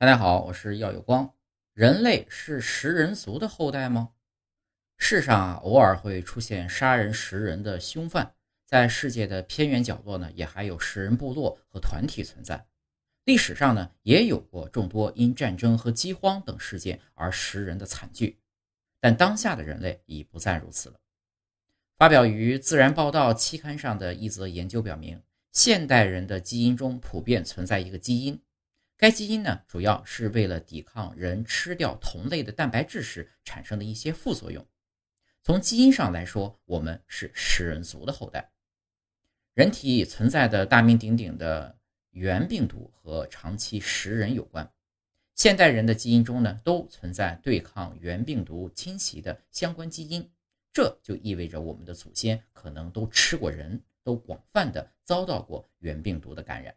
大家好，我是耀有光。人类是食人族的后代吗？世上啊，偶尔会出现杀人食人的凶犯，在世界的偏远角落呢，也还有食人部落和团体存在。历史上呢，也有过众多因战争和饥荒等事件而食人的惨剧。但当下的人类已不再如此了。发表于《自然》报道期刊上的一则研究表明，现代人的基因中普遍存在一个基因，该基因呢，主要是为了抵抗人吃掉同类的蛋白质时产生的一些副作用。从基因上来说，我们是食人族的后代。人体存在的大名鼎鼎的原病毒和长期食人有关。现代人的基因中呢，都存在对抗原病毒侵袭的相关基因，这就意味着我们的祖先可能都吃过人，都广泛的遭到过原病毒的感染。